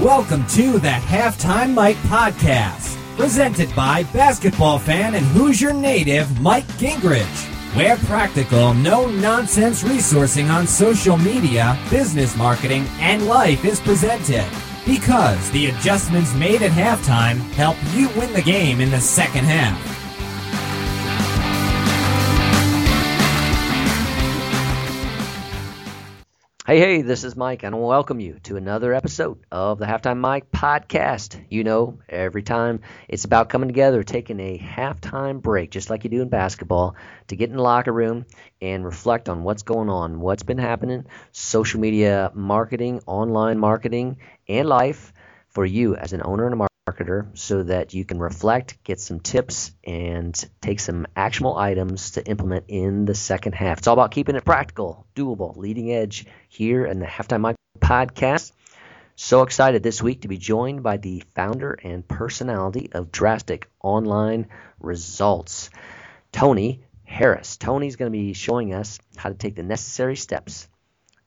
Welcome to the Halftime Mike Podcast, presented by basketball fan and Hoosier native Mike Gingerich. Where practical, no nonsense resourcing on social media, business marketing, and life is presented. Because the adjustments made at halftime help you win the game in the second half. Hey, hey, this is Mike, and I welcome you to another episode of the Halftime Mike podcast. You know, every time it's about coming together, taking a halftime break, just like you do in basketball, to get in the locker room and reflect on what's going on, what's been happening, social media marketing, online marketing, and life for you as an owner and a marketer marketer so that you can reflect, get some tips, and take some actionable items to implement in the second half. It's all about keeping it practical, doable, leading edge here in the Halftime Mike podcast. So excited this week to be joined by the founder and personality of Drastic Online Results, Toni Harris. Toni's going to be showing us how to take the necessary steps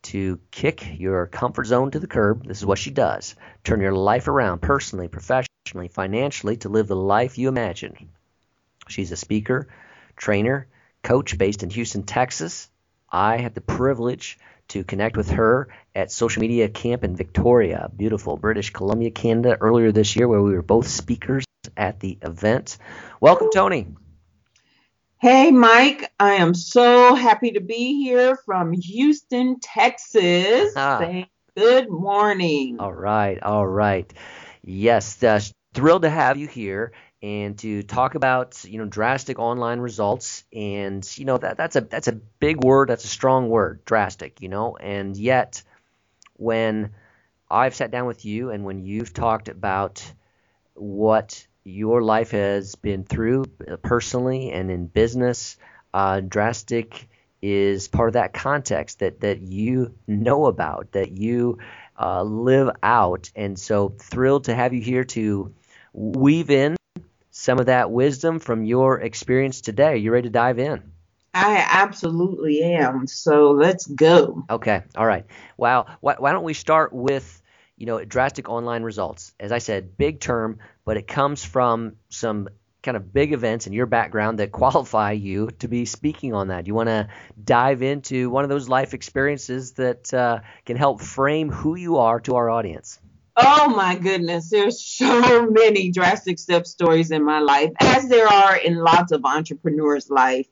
to kick your comfort zone to the curb. This is what she does. Turn your life around personally, professionally, financially to live the life you imagine. She's a speaker, trainer, coach based in Houston, Texas. I had the privilege to connect with her at Social Media Camp in Victoria, beautiful British Columbia, Canada, earlier this year, where we were both speakers at the event. Welcome, Toni. Hey, Mike. I am so happy to be here from Houston, Texas. Ah. Good morning. All right, all right. Yes, uh, thrilled to have you here and to talk about you know drastic online results. And you know that that's a that's a big word, that's a strong word, drastic, you know, and yet when I've sat down with you and when you've talked about what your life has been through uh, personally and in business, uh, drastic is part of that context that that you know about, that you uh, live out, and so thrilled to have you here to weave in some of that wisdom from your experience today. You ready to dive in? I absolutely am. So let's go. Okay, all right. Wow. Why, why don't we start with you know drastic online results? As I said, big term, but it comes from some kind of big events in your background that qualify you to be speaking on that. You want to dive into one of those life experiences that uh, can help frame who you are to our audience. Oh my goodness, there's so many drastic step stories in my life, as there are in lots of entrepreneurs' life.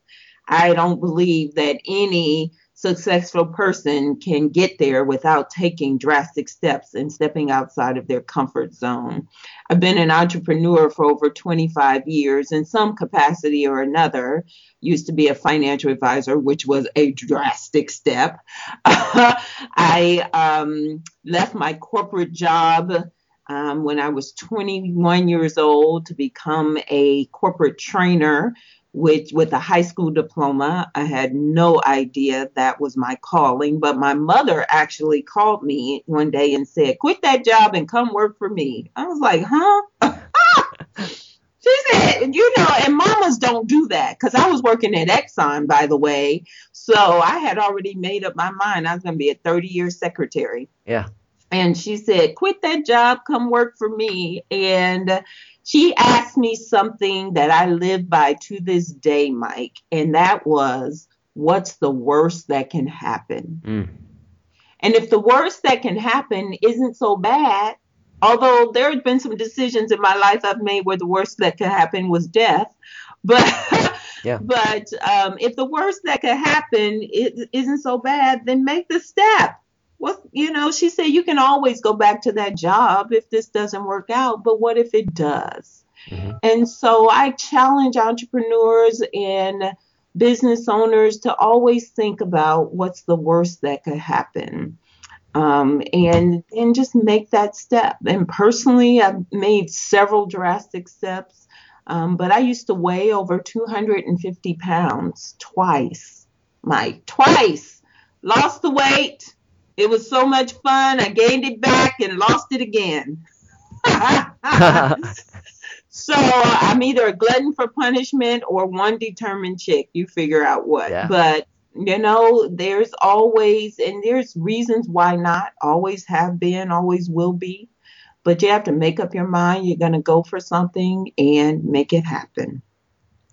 I don't believe that any successful person can get there without taking drastic steps and stepping outside of their comfort zone. I've been an entrepreneur for over 25 years in some capacity or another. Used to be a financial advisor, which was a drastic step. I um, left my corporate job um, when I was 21 years old to become a corporate trainer with with a high school diploma. I had no idea that was my calling, but my mother actually called me one day and said, "Quit that job and come work for me." I was like, "Huh?" she said, "You know, and mamas don't do that because I was working at Exxon, by the way, so I had already made up my mind I was going to be a 30 year secretary." Yeah. And she said, "Quit that job, come work for me." And she asked me something that I live by to this day, Mike, and that was, What's the worst that can happen? Mm. And if the worst that can happen isn't so bad, although there have been some decisions in my life I've made where the worst that could happen was death, but Yeah. but um, if the worst that could happen is, isn't so bad, then make the step. Well, you know, she said you can always go back to that job if this doesn't work out, but what if it does? Mhm. And so I challenge entrepreneurs and business owners to always think about what's the worst that could happen. Um, and and just make that step. And personally, I've made several drastic steps, um, but I used to weigh over 250 pounds twice, Mike, twice. Lost the weight. It was so much fun. I gained it back and lost it again. so I'm either a glutton for punishment or one determined chick. You figure out what. Yeah. But you know, there's always and there's reasons why not. Always have been, always will be. but you have to make up your mind you're going to go for something and make it happen.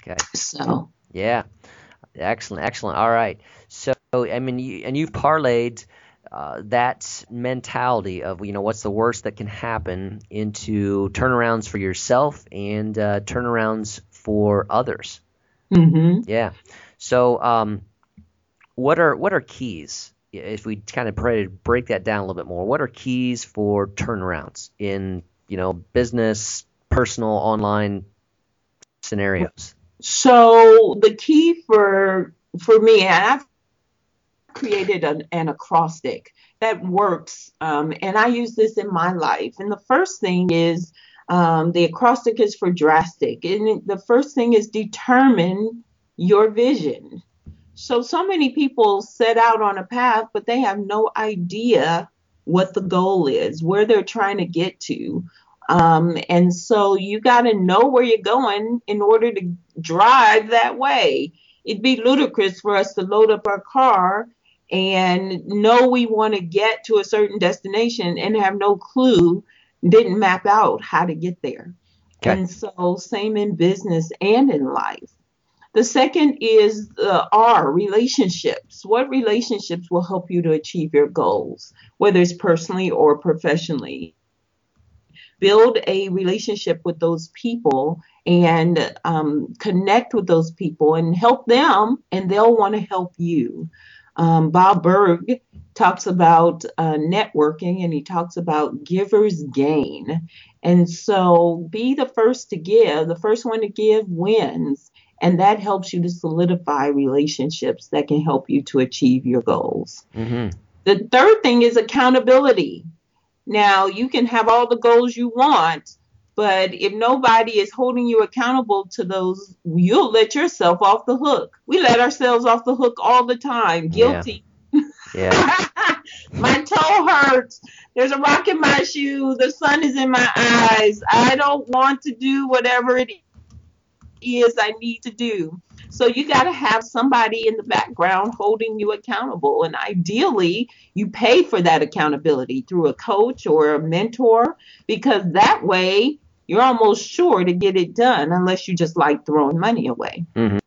Okay. So, Yeah. Excellent. Excellent. All right. So, I mean, you, and you've parlayed uh, that mentality of, you know, what's the worst that can happen into turnarounds for yourself and uh, turnarounds for others. mhm. Yeah. So, um, what are what are keys? If we kind of pray to break that down a little bit more, what are keys for turnarounds in you know business, personal, online scenarios? So the key for for me, and I've created an, an acrostic that works, um, and I use this in my life. And the first thing is um, the acrostic is for drastic, and the first thing is determine your vision. So so many people set out on a path, but they have no idea what the goal is, where they're trying to get to. Um, and so you got to know where you're going in order to drive that way. It'd be ludicrous for us to load up our car and know we want to get to a certain destination and have no clue, didn't map out how to get there. Okay. And so, same in business and in life. The second is the R, relationships. What relationships will help you to achieve your goals, whether it's personally or professionally? Build a relationship with those people and um, connect with those people and help them, and they'll want to help you. Um, Bob Burg talks about uh, networking and he talks about givers gain. And so be the first to give, the first one to give wins. And that helps you to solidify relationships that can help you to achieve your goals. Mm-hmm. The third thing is accountability. Now, you can have all the goals you want, but if nobody is holding you accountable to those, you'll let yourself off the hook. We let ourselves off the hook all the time. Yeah. Guilty. Yeah. my toe hurts. There's a rock in my shoe. The sun is in my eyes. I don't want to do whatever it is I need to do. So you got to have somebody in the background holding you accountable. And ideally, you pay for that accountability through a coach or a mentor because that way you're almost sure to get it done unless you just like throwing money away. Mhm.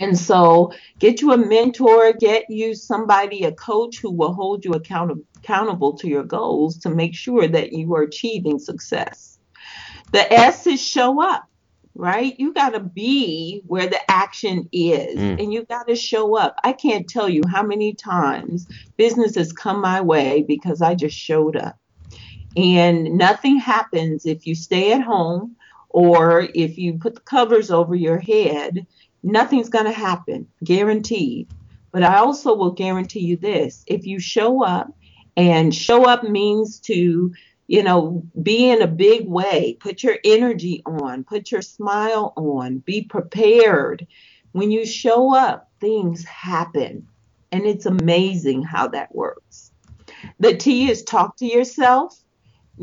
And so get you a mentor, get you somebody, a coach who will hold you account- accountable to your goals to make sure that you are achieving success. The S is show up, right? You got to be where the action is Mm. and you got to show up. I can't tell you how many times business has come my way because I just showed up. And nothing happens if you stay at home or if you put the covers over your head nothing's going to happen, guaranteed. But I also will guarantee you this if you show up, and show up means to, you know, be in a big way, put your energy on, put your smile on, be prepared. When you show up, things happen. And it's amazing how that works. The T is talk to yourself.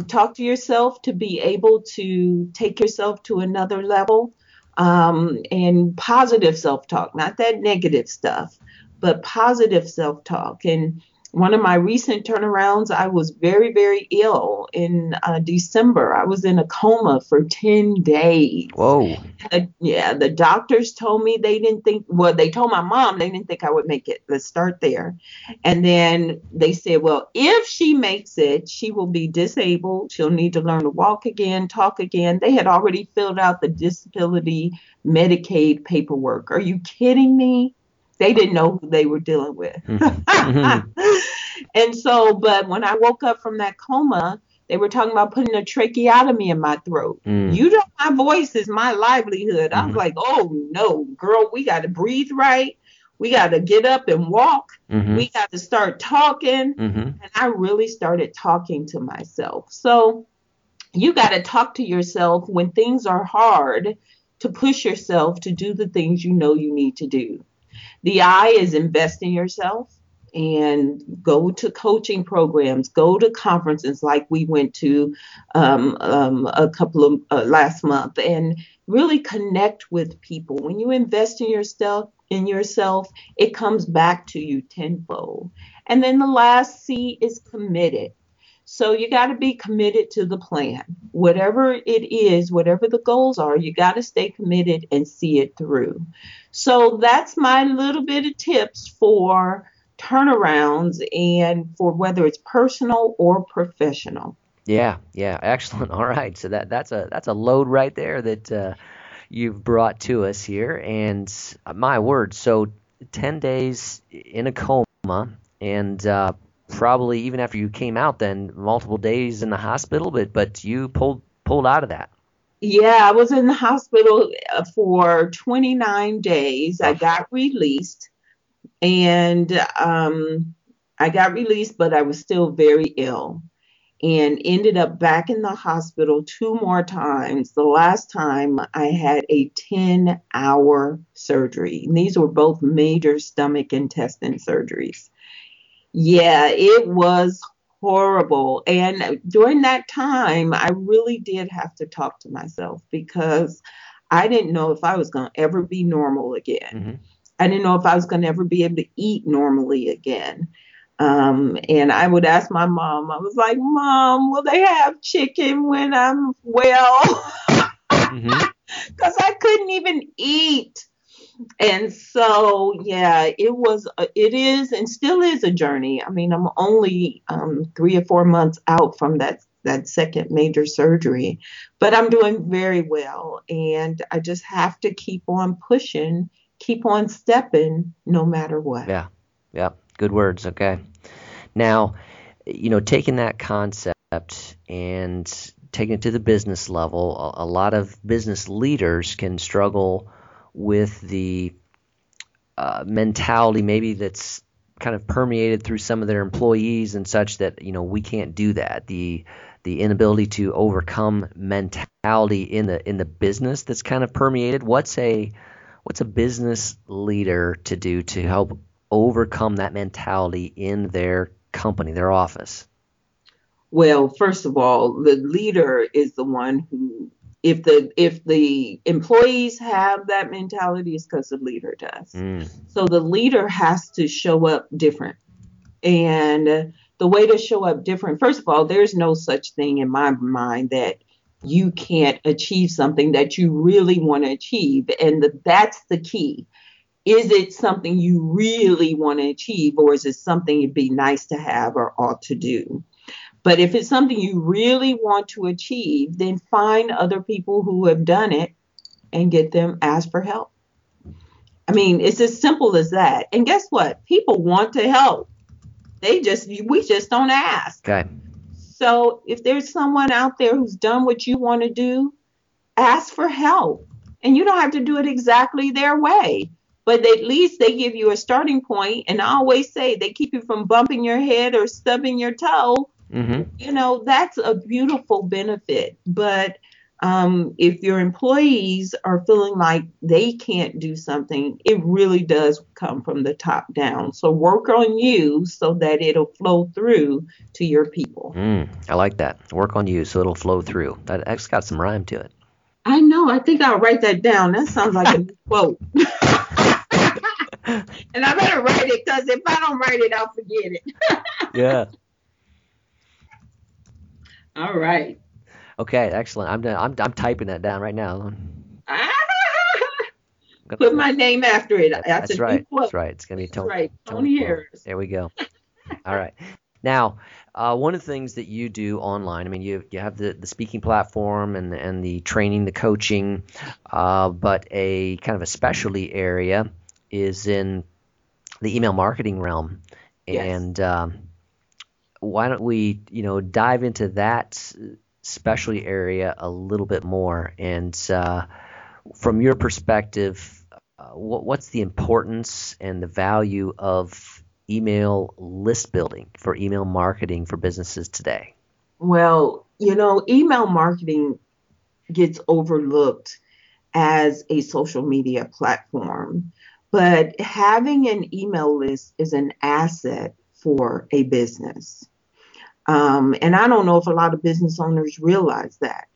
Talk to yourself to be able to take yourself to another level um, and positive self talk, not that negative stuff, but positive self talk. And one of my recent turnarounds, I was very, very ill in uh, December. I was in a coma for 10 days. Whoa. Uh, yeah, the doctors told me they didn't think, well, they told my mom they didn't think I would make it. Let's start there. And then they said, well, if she makes it, she will be disabled. She'll need to learn to walk again, talk again. They had already filled out the disability Medicaid paperwork. Are you kidding me? They didn't know who they were dealing with. and so, but when I woke up from that coma, they were talking about putting a tracheotomy in my throat. Mm. You know, my voice is my livelihood. I was like, oh no, girl, we got to breathe right. We got to get up and walk. Mhm. We got to start talking. Mhm. And I really started talking to myself. So you got to talk to yourself when things are hard to push yourself to do the things you know you need to do. The I is invest in yourself and go to coaching programs, go to conferences like we went to um, um, a couple of uh, last month, and really connect with people. When you invest in yourself, in yourself, it comes back to you tenfold. And then the last C is committed. So you got to be committed to the plan. Whatever it is, whatever the goals are, you got to stay committed and see it through. So that's my little bit of tips for turnarounds and for whether it's personal or professional. Yeah, yeah, excellent. All right, so that that's a that's a load right there that uh, you've brought to us here, and uh, my word, so ten days in a coma, and uh, probably even after you came out, then multiple days in the hospital, but but you pulled pulled out of that. Yeah, I was in the hospital uh, for 29 days. I got released, and um, I got released, but I was still very ill and ended up back in the hospital two more times. The last time I had a 10 hour surgery. And these were both major stomach intestine surgeries. Yeah, it was horrible. And during that time, I really did have to talk to myself because I didn't know if I was going to ever be normal again. Mm-hmm. I didn't know if I was going to ever be able to eat normally again. Um, and I would ask my mom, I was like, Mom, will they have chicken when I'm well? Because mm-hmm. I couldn't even eat. And so, yeah, it was, it is, and still is a journey. I mean, I'm only um, three or four months out from that that second major surgery, but I'm doing very well, and I just have to keep on pushing, keep on stepping, no matter what. Yeah, yeah, good words. Okay. Now, you know, taking that concept and taking it to the business level, a, a lot of business leaders can struggle with the uh, mentality maybe that's kind of permeated through some of their employees and such that you know we can't do that the the inability to overcome mentality in the in the business that's kind of permeated what's a what's a business leader to do to help overcome that mentality in their company, their office? Well, first of all, the leader is the one who if the if the employees have that mentality it's because the leader does. Mm. so the leader has to show up different. And the way to show up different first of all there's no such thing in my mind that you can't achieve something that you really want to achieve. And the, that's the key. Is it something you really want to achieve or is it something it'd be nice to have or ought to do but if it's something you really want to achieve then find other people who have done it and get them ask for help. I mean it's as simple as that. And guess what? People want to help. They just we just don't ask. Okay. So if there's someone out there who's done what you want to do ask for help. And you don't have to do it exactly their way but at least they give you a starting point. And I always say they keep you from bumping your head or stubbing your toe. Mm-hmm. You know, that's a beautiful benefit. But um, if your employees are feeling like they can't do something, it really does come from the top down. So work on you so that it'll flow through to your people. Mm, I like that. Work on you so it'll flow through. That, that's got some rhyme to it. I know. I think I'll write that down. That sounds like a quote. and I better write it because if I don't write it, I'll forget it. yeah. All right. Okay, excellent. I'm I'm I'm typing that down right now. Put my name after it. That's, that's right. That's right. It's gonna be Toni. right. Toni, Toni Harris. There we go. All right. Now, uh, one of the things that you do online, I mean, you you have the, the speaking platform and and the training, the coaching, uh, but a kind of a specialty area is in the email marketing realm, yes. and um, why don't we, you know, dive into that specialty area a little bit more? And uh, from your perspective, uh, what, what's the importance and the value of email list building for email marketing for businesses today? Well, you know, email marketing gets overlooked as a social media platform. But having an email list is an asset for a business. Um, and I don't know if a lot of business owners realize that.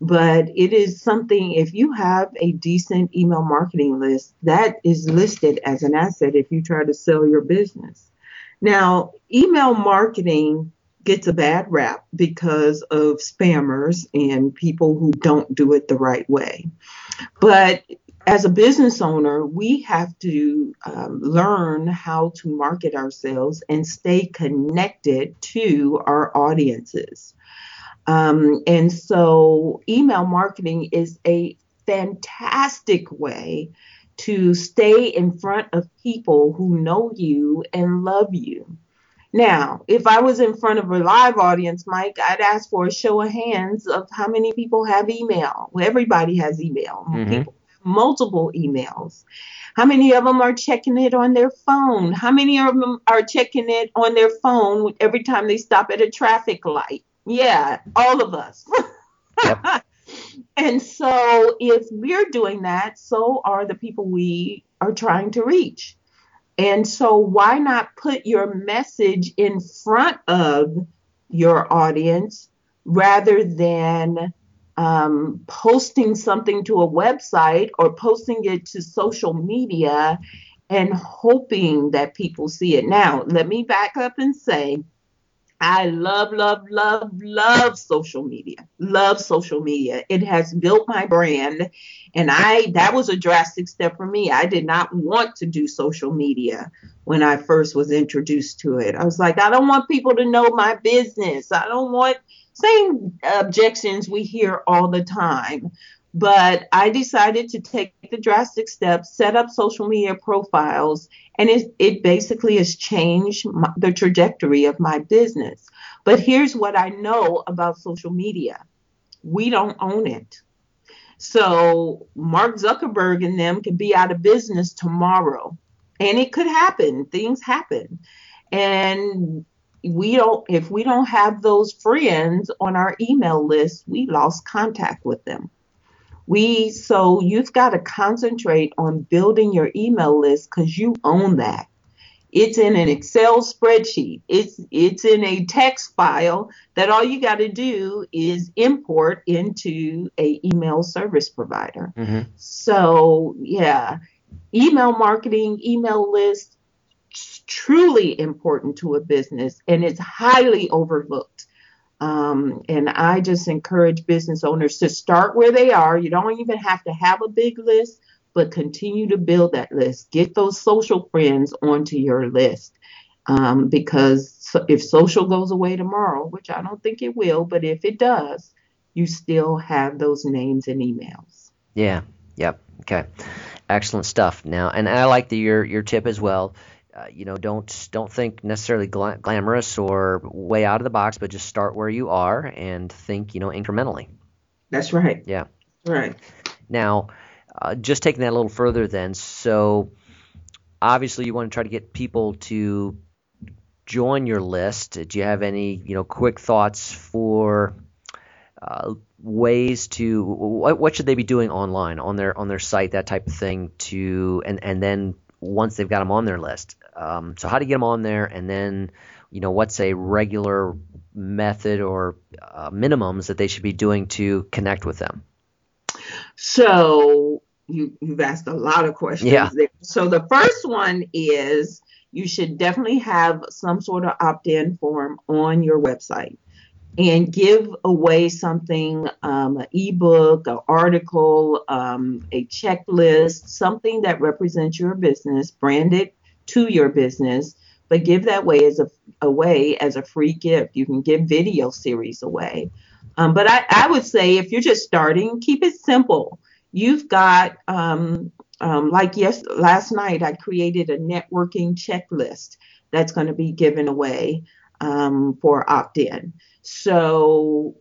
But it is something, if you have a decent email marketing list, that is listed as an asset if you try to sell your business. Now, email marketing gets a bad rap because of spammers and people who don't do it the right way. But as a business owner, we have to um, learn how to market ourselves and stay connected to our audiences. Um, and so, email marketing is a fantastic way to stay in front of people who know you and love you. Now, if I was in front of a live audience, Mike, I'd ask for a show of hands of how many people have email. Well, everybody has email. Mm-hmm. People multiple emails. How many of them are checking it on their phone? How many of them are checking it on their phone every time they stop at a traffic light? Yeah, all of us. Yep. and so if we're doing that, so are the people we are trying to reach. And so why not put your message in front of your audience rather than um, posting something to a website or posting it to social media and hoping that people see it. Now, let me back up and say, I love, love, love, love social media. Love social media. It has built my brand. And I that was a drastic step for me. I did not want to do social media when I first was introduced to it. I was like, I don't want people to know my business. I don't want same objections we hear all the time. But I decided to take the drastic step, set up social media profiles, and it, it basically has changed my, the trajectory of my business. But here's what I know about social media we don't own it. So Mark Zuckerberg and them can be out of business tomorrow. And it could happen. Things happen. And we don't if we don't have those friends on our email list, we lost contact with them. We so you've got to concentrate on building your email list because you own that. It's in an Excel spreadsheet. It's it's in a text file that all you got to do is import into a email service provider. Mm-hmm. So yeah, email marketing, email list, truly important to a business and it's highly overlooked. Um, and I just encourage business owners to start where they are. You don't even have to have a big list, but continue to build that list. Get those social friends onto your list. Um, because if social goes away tomorrow, which I don't think it will, but if it does, you still have those names and emails. Yeah. Yep. Okay. Excellent stuff. Now, and I like the your your tip as well uh, you know, don't don't think necessarily gla- glamorous or way out of the box, but just start where you are and think, you know, incrementally. That's right. Yeah. Right. Now, uh, just taking that a little further, then. So, obviously, you want to try to get people to join your list. Do you have any, you know, quick thoughts for uh, ways to what, what should they be doing online on their on their site, that type of thing, to and and then once they've got them on their list, um, so how do you get them on there, and then you know what's a regular method or uh, minimums that they should be doing to connect with them? So you, you've asked a lot of questions yeah. there. So the first one is you should definitely have some sort of opt-in form on your website and give away something um, an ebook an article um, a checklist something that represents your business branded to your business, but give that way as a away as a free gift. You can give video series away. Um, but I, I would say if you're just starting, keep it simple. You've got um, um, like yes, last night I created a networking checklist that's going to be given away um, for opt-in. So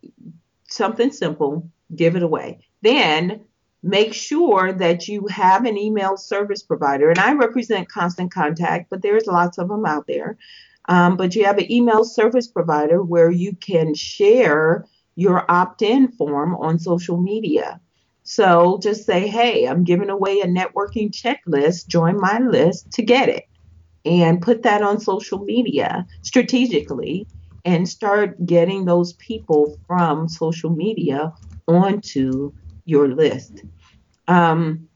something simple, give it away. Then make sure that you have an email service provider. And I represent Constant Contact, but there's lots of them out there. Um, but you have an email service provider where you can share your opt in form on social media. So just say, hey, I'm giving away a networking checklist, join my list to get it. And put that on social media strategically and start getting those people from social media onto your list. Um,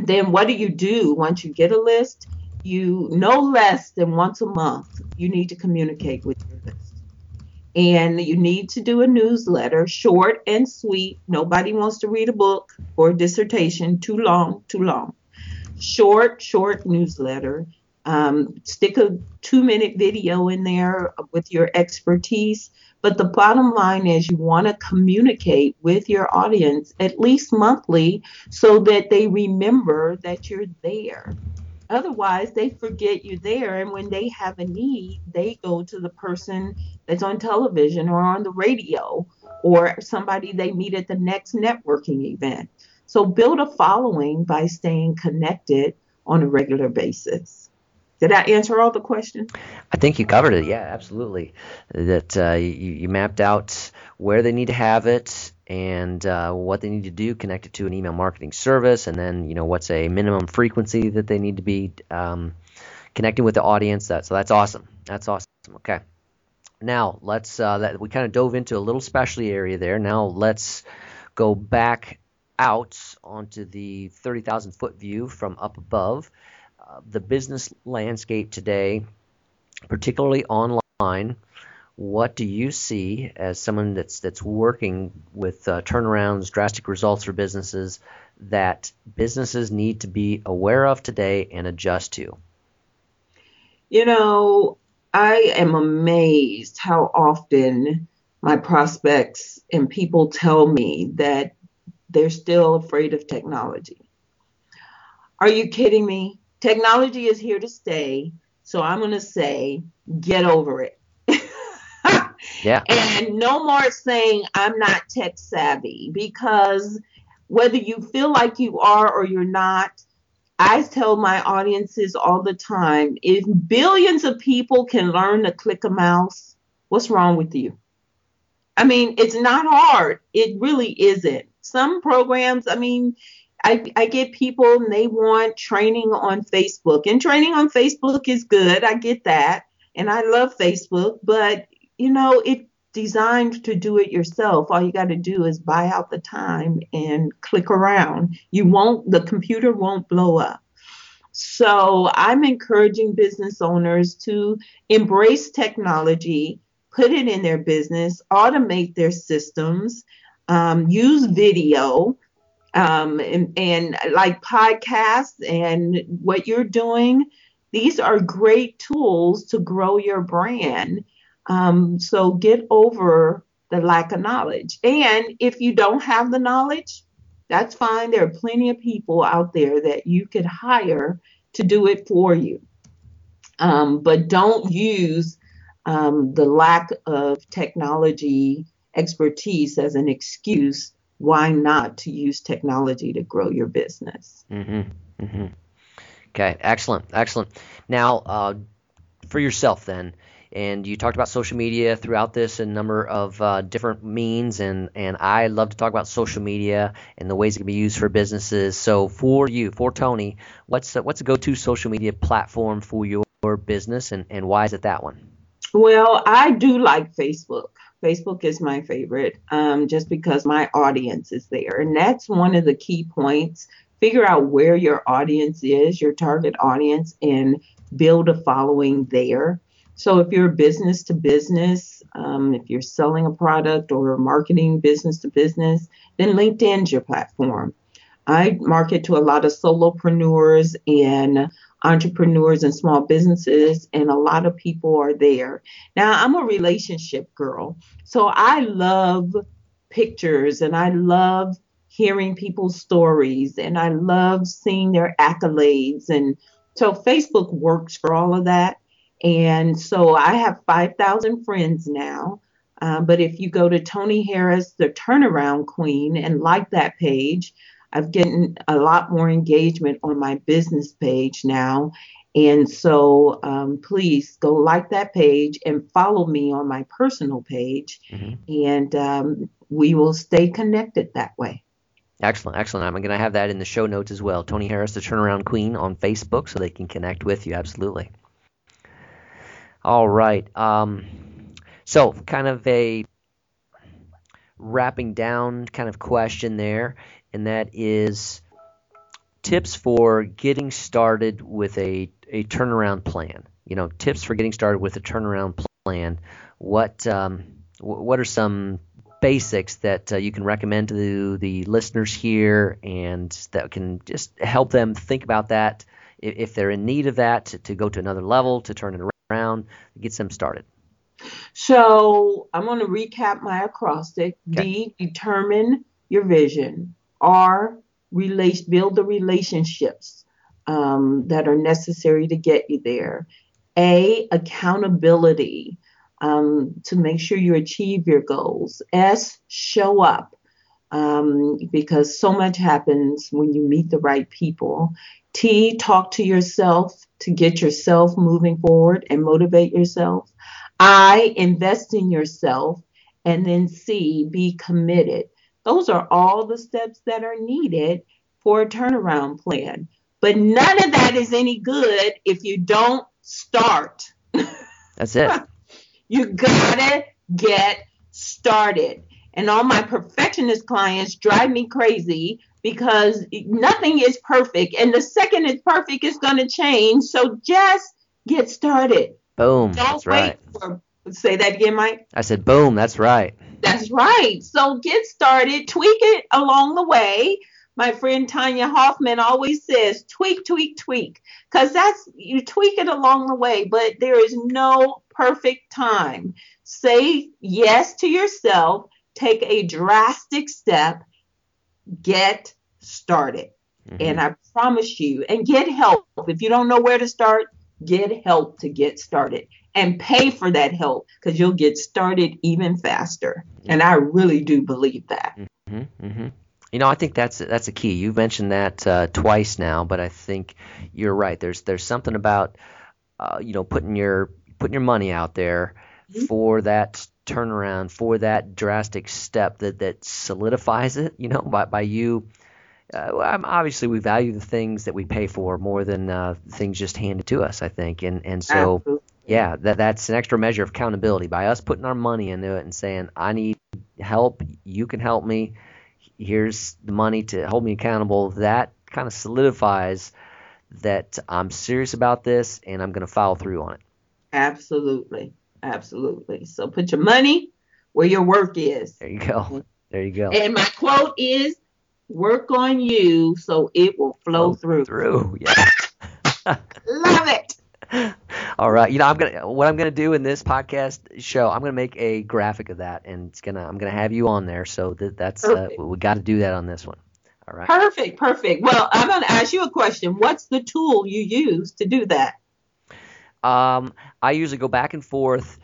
then what do you do once you get a list? You no less than once a month, you need to communicate with your list. and you need to do a newsletter, short and sweet. Nobody wants to read a book or a dissertation, too long, too long. Short, short newsletter. Um, stick a two minute video in there with your expertise. But the bottom line is you want to communicate with your audience at least monthly so that they remember that you're there. Otherwise, they forget you're there. And when they have a need, they go to the person that's on television or on the radio or somebody they meet at the next networking event. So build a following by staying connected on a regular basis. Did I answer all the questions? I think you covered it. Yeah, absolutely. That uh, you, you mapped out where they need to have it and uh, what they need to do, connect it to an email marketing service, and then you know what's a minimum frequency that they need to be um, connecting with the audience. That so that's awesome. That's awesome. Okay. Now let's uh, that we kind of dove into a little specialty area there. Now let's go back out onto the 30,000 foot view from up above the business landscape today, particularly online, what do you see as someone that's that's working with uh, turnarounds, drastic results for businesses that businesses need to be aware of today and adjust to? You know, I am amazed how often my prospects and people tell me that they're still afraid of technology. Are you kidding me? Technology is here to stay. So I'm going to say, get over it. yeah. And no more saying I'm not tech savvy because whether you feel like you are or you're not, I tell my audiences all the time if billions of people can learn to click a mouse, what's wrong with you? I mean, it's not hard. It really isn't. Some programs, I mean, I, I get people and they want training on Facebook, and training on Facebook is good. I get that, and I love Facebook, but you know it's designed to do it yourself. All you got to do is buy out the time and click around. You won't, the computer won't blow up. So I'm encouraging business owners to embrace technology, put it in their business, automate their systems, um, use video um, and, and like podcasts and what you're doing. These are great tools to grow your brand. Um, so get over the lack of knowledge. And if you don't have the knowledge, that's fine. There are plenty of people out there that you could hire to do it for you. Um, but don't use um, the lack of technology expertise as an excuse why not to use technology to grow your business? Mm-hmm. Mm-hmm. Okay, excellent, excellent. Now, uh, for yourself then, and you talked about social media throughout this a number of uh, different means, and, and I love to talk about social media and the ways it can be used for businesses. So, for you, for Toni, what's a, what's a go-to social media platform for your business, and, and why is it that one? Well, I do like Facebook. Facebook is my favorite um, just because my audience is there. And that's one of the key points. Figure out where your audience is, your target audience, and build a following there. So if you're business to business, um, if you're selling a product or marketing business to business, then LinkedIn's your platform. I market to a lot of solopreneurs and entrepreneurs and small businesses, and a lot of people are there. Now, I'm a relationship girl, so I love pictures and I love hearing people's stories and I love seeing their accolades. And so Facebook works for all of that. And so I have 5,000 friends now. Um, but if you go to Toni Harris, the turnaround queen, and like that page, I've gotten a lot more engagement on my business page now. And so um, please go like that page and follow me on my personal page, mm-hmm. and um, we will stay connected that way. Excellent, excellent. I'm going to have that in the show notes as well. Toni Harris, the Turnaround Queen, on Facebook, so they can connect with you. Absolutely. All right. Um, so, kind of a wrapping down kind of question there and that is tips for getting started with a, a turnaround plan. You know, tips for getting started with a turnaround plan. What um, what are some basics that uh, you can recommend to the listeners here and that can just help them think about that if they're in need of that to, to go to another level, to turn it around, get them started? So I'm going to recap my acrostic. Okay. D, determine your vision. R, relate, build the relationships um, that are necessary to get you there. A, accountability um, to make sure you achieve your goals. S, show up um, because so much happens when you meet the right people. T, talk to yourself to get yourself moving forward and motivate yourself. I, invest in yourself. And then C, be committed. Those are all the steps that are needed for a turnaround plan. But none of that is any good if you don't start. That's it. you gotta get started. And all my perfectionist clients drive me crazy because nothing is perfect. And the second it's perfect, it's going to change. So just get started. Boom. Don't that's right. For, say that again, Mike. I said, boom. That's right. That's right. So get started, tweak it along the way. My friend Tanya Hoffman always says, tweak, tweak, tweak, because that's you tweak it along the way, but there is no perfect time. Say yes to yourself, take a drastic step, get started. Mm-hmm. And I promise you, and get help. If you don't know where to start, get help to get started and pay for that help because you'll get started even faster. And I really do believe that. Mm-hmm, mm-hmm. You know, I think that's that's a key. You've mentioned that uh, twice now, but I think you're right. There's there's something about uh, you know putting your putting your money out there mm-hmm. for that turnaround, for that drastic step that that solidifies it. You know, by by you uh, obviously we value the things that we pay for more than uh, things just handed to us. I think, and and so Absolutely. yeah, that that's an extra measure of accountability by us putting our money into it and saying, I need help, you can help me. Here's the money to hold me accountable. That kind of solidifies that I'm serious about this and I'm going to follow through on it. Absolutely, absolutely. So put your money where your work is. There you go. There you go. And my quote is work on you so it will flow, flow through. Through, yeah. Love it. All right, you know I'm gonna what I'm gonna do in this podcast show. I'm gonna make a graphic of that, and it's gonna I'm gonna have you on there. So that, that's uh, we got to do that on this one. All right. Perfect, perfect. Well, I'm gonna ask you a question. What's the tool you use to do that? Um, I usually go back and forth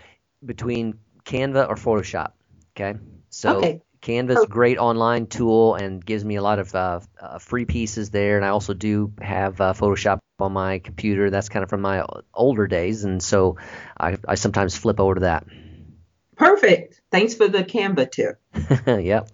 between Canva or Photoshop. Okay. So okay. Canva's a great online tool and gives me a lot of uh, uh, free pieces there. And I also do have uh, Photoshop on my computer. That's kind of from my older days, and so I, I sometimes flip over to that. Perfect. Thanks for the Canva tip. yep,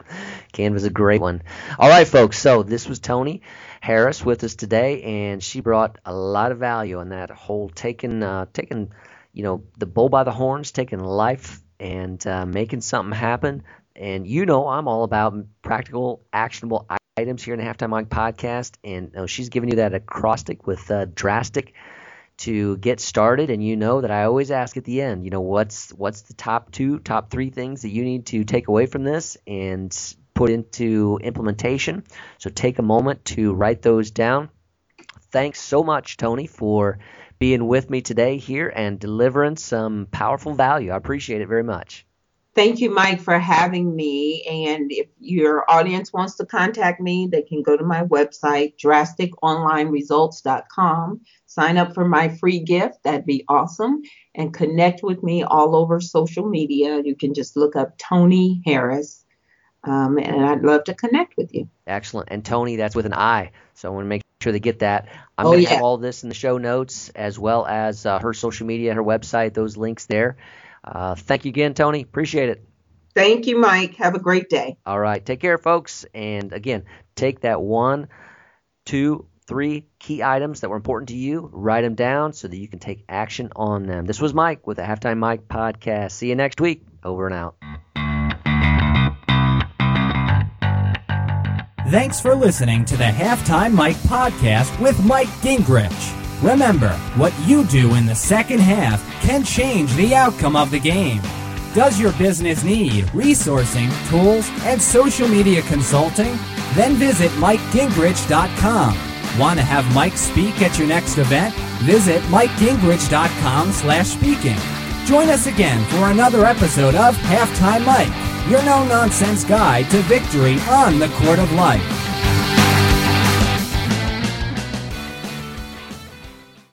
Canva's a great one. All right, folks. So this was Toni Harris with us today, and she brought a lot of value on that whole taking uh, taking you know the bull by the horns, taking life and uh, making something happen and you know I'm all about practical, actionable items here in the Halftime Mike podcast. And know, she's giving you that acrostic with uh, drastic to get started. And you know that I always ask at the end, you know, what's what's the top two, top three things that you need to take away from this and put into implementation. So take a moment to write those down. Thanks so much, Toni, for being with me today here and delivering some powerful value. I appreciate it very much. Thank you, Mike, for having me. And if your audience wants to contact me, they can go to my website, drasticonlineresults.com, sign up for my free gift. That'd be awesome. And connect with me all over social media. You can just look up Toni Harris. Um, and I'd love to connect with you. Excellent. And Toni, that's with an I. So I want to make sure they get that. I'm oh, going to yeah. have all this in the show notes as well as uh, her social media, her website, those links there. Uh, thank you again, Toni. Appreciate it. Thank you, Mike. Have a great day. All right. Take care, folks. And again, take that one, two, three key items that were important to you, write them down so that you can take action on them. This was Mike with the Halftime Mike podcast. See you next week. Over and out. Thanks for listening to the Halftime Mike podcast with Mike Gingerich. Remember, what you do in the second half can change the outcome of the game. Does your business need resourcing, tools, and social media consulting? Then visit MikeGingerich.com. Want to have Mike speak at your next event? Visit MikeGingerich.com slash speaking. Join us again for another episode of Halftime Mike, your no-nonsense guide to victory on the court of life.